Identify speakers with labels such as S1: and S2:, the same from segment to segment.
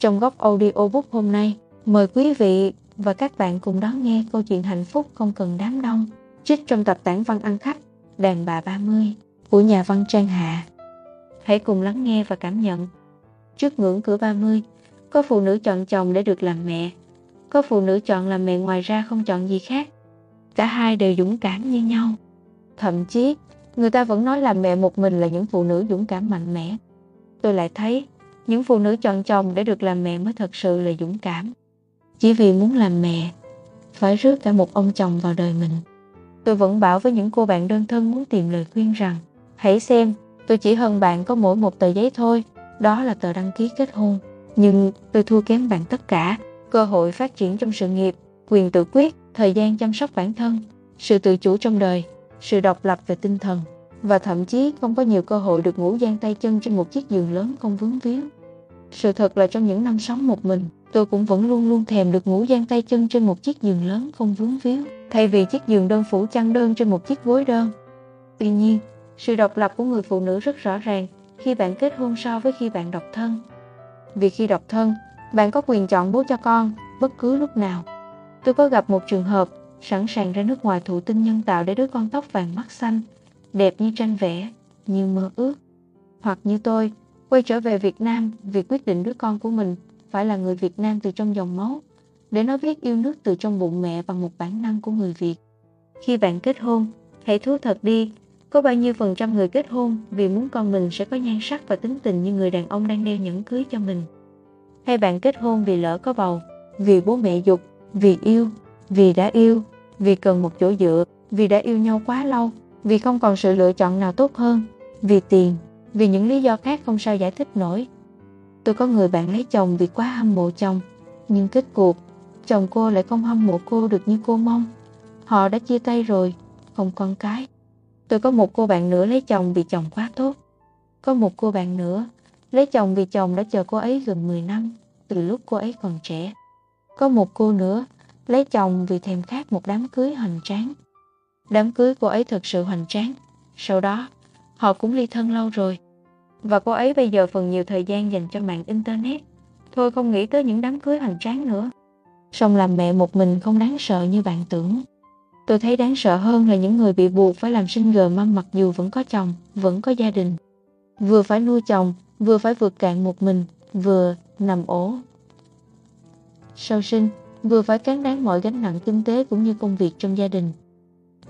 S1: Trong góc audiobook hôm nay, mời quý vị và các bạn cùng đón nghe câu chuyện hạnh phúc không cần đám đông, trích trong tập tản văn ăn khách Đàn bà 30 của nhà văn Trang Hạ. Hãy cùng lắng nghe và cảm nhận. Trước ngưỡng cửa 30, có phụ nữ chọn chồng để được làm mẹ, có phụ nữ chọn làm mẹ ngoài ra không chọn gì khác. Cả hai đều dũng cảm như nhau. Thậm chí, người ta vẫn nói làm mẹ một mình là những phụ nữ dũng cảm mạnh mẽ. Tôi lại thấy, những phụ nữ chọn chồng để được làm mẹ mới thật sự là dũng cảm. Chỉ vì muốn làm mẹ, phải rước cả một ông chồng vào đời mình. Tôi vẫn bảo với những cô bạn đơn thân muốn tìm lời khuyên rằng, hãy xem, tôi chỉ hơn bạn có mỗi một tờ giấy thôi, đó là tờ đăng ký kết hôn. Nhưng tôi thua kém bạn tất cả, cơ hội phát triển trong sự nghiệp, quyền tự quyết, thời gian chăm sóc bản thân, sự tự chủ trong đời, sự độc lập về tinh thần và thậm chí không có nhiều cơ hội được ngủ gian tay chân trên một chiếc giường lớn không vướng víu. Sự thật là trong những năm sống một mình, tôi cũng vẫn luôn luôn thèm được ngủ gian tay chân trên một chiếc giường lớn không vướng víu, thay vì chiếc giường đơn phủ chăn đơn trên một chiếc gối đơn. Tuy nhiên, sự độc lập của người phụ nữ rất rõ ràng khi bạn kết hôn so với khi bạn độc thân. Vì khi độc thân, bạn có quyền chọn bố cho con bất cứ lúc nào. Tôi có gặp một trường hợp sẵn sàng ra nước ngoài thụ tinh nhân tạo để đứa con tóc vàng mắt xanh, đẹp như tranh vẽ, như mơ ước. Hoặc như tôi, quay trở về Việt Nam vì quyết định đứa con của mình phải là người Việt Nam từ trong dòng máu, để nó biết yêu nước từ trong bụng mẹ bằng một bản năng của người Việt. Khi bạn kết hôn, hãy thú thật đi, có bao nhiêu phần trăm người kết hôn vì muốn con mình sẽ có nhan sắc và tính tình như người đàn ông đang đeo nhẫn cưới cho mình. Hay bạn kết hôn vì lỡ có bầu, vì bố mẹ dục, vì yêu, vì đã yêu, vì cần một chỗ dựa, vì đã yêu nhau quá lâu, vì không còn sự lựa chọn nào tốt hơn, vì tiền, vì những lý do khác không sao giải thích nổi. Tôi có người bạn lấy chồng vì quá hâm mộ chồng, nhưng kết cuộc, chồng cô lại không hâm mộ cô được như cô mong. Họ đã chia tay rồi, không con cái. Tôi có một cô bạn nữa lấy chồng vì chồng quá tốt. Có một cô bạn nữa lấy chồng vì chồng đã chờ cô ấy gần 10 năm, từ lúc cô ấy còn trẻ. Có một cô nữa lấy chồng vì thèm khát một đám cưới hoành tráng. Đám cưới cô ấy thật sự hoành tráng. Sau đó, họ cũng ly thân lâu rồi. Và cô ấy bây giờ phần nhiều thời gian dành cho mạng Internet. Thôi không nghĩ tới những đám cưới hoành tráng nữa. Xong làm mẹ một mình không đáng sợ như bạn tưởng. Tôi thấy đáng sợ hơn là những người bị buộc phải làm sinh gờ mâm mặc dù vẫn có chồng, vẫn có gia đình. Vừa phải nuôi chồng, vừa phải vượt cạn một mình, vừa nằm ổ. Sau sinh, vừa phải cán đáng mọi gánh nặng kinh tế cũng như công việc trong gia đình.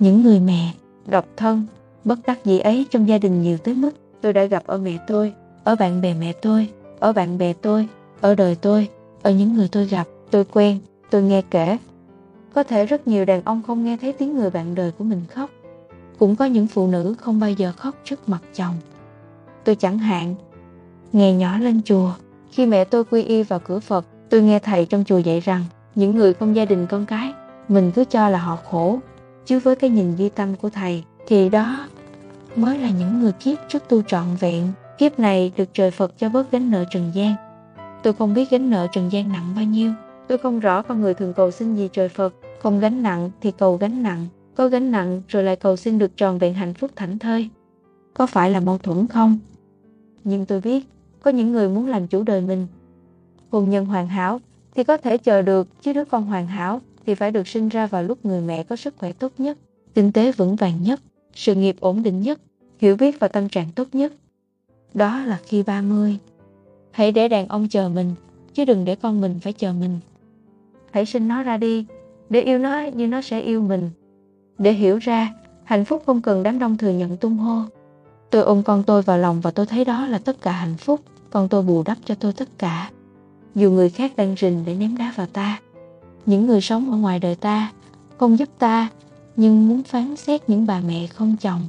S1: Những người mẹ, độc thân, bất đắc dĩ ấy trong gia đình nhiều tới mức tôi đã gặp ở mẹ tôi, ở bạn bè mẹ tôi, ở bạn bè tôi, ở đời tôi, ở những người tôi gặp, tôi quen, tôi nghe kể. Có thể rất nhiều đàn ông không nghe thấy tiếng người bạn đời của mình khóc. Cũng có những phụ nữ không bao giờ khóc trước mặt chồng. Tôi chẳng hạn, ngày nhỏ lên chùa, khi mẹ tôi quy y vào cửa Phật, tôi nghe thầy trong chùa dạy rằng những người không gia đình con cái, mình cứ cho là họ khổ, chứ với cái nhìn ghi tâm của thầy thì đó mới là những người kiếp trước tu trọn vẹn. Kiếp này được trời Phật cho bớt gánh nợ trần gian. Tôi không biết gánh nợ trần gian nặng bao nhiêu. Tôi không rõ con người thường cầu xin gì trời Phật. Không gánh nặng thì cầu gánh nặng. Có gánh nặng rồi lại cầu xin được tròn vẹn hạnh phúc thảnh thơi. Có phải là mâu thuẫn không? Nhưng tôi biết, có những người muốn làm chủ đời mình. Hôn nhân hoàn hảo thì có thể chờ được, chứ đứa con hoàn hảo thì phải được sinh ra vào lúc người mẹ có sức khỏe tốt nhất, kinh tế vững vàng nhất, sự nghiệp ổn định nhất, hiểu biết và tâm trạng tốt nhất. Đó là khi 30. Hãy để đàn ông chờ mình, chứ đừng để con mình phải chờ mình. Hãy sinh nó ra đi, để yêu nó như nó sẽ yêu mình. Để hiểu ra, hạnh phúc không cần đám đông thừa nhận tung hô. Tôi ôm con tôi vào lòng và tôi thấy đó là tất cả hạnh phúc. Con tôi bù đắp cho tôi tất cả. Dù người khác đang rình để ném đá vào ta. Những người sống ở ngoài đời ta, không giúp ta, nhưng muốn phán xét những bà mẹ không chồng.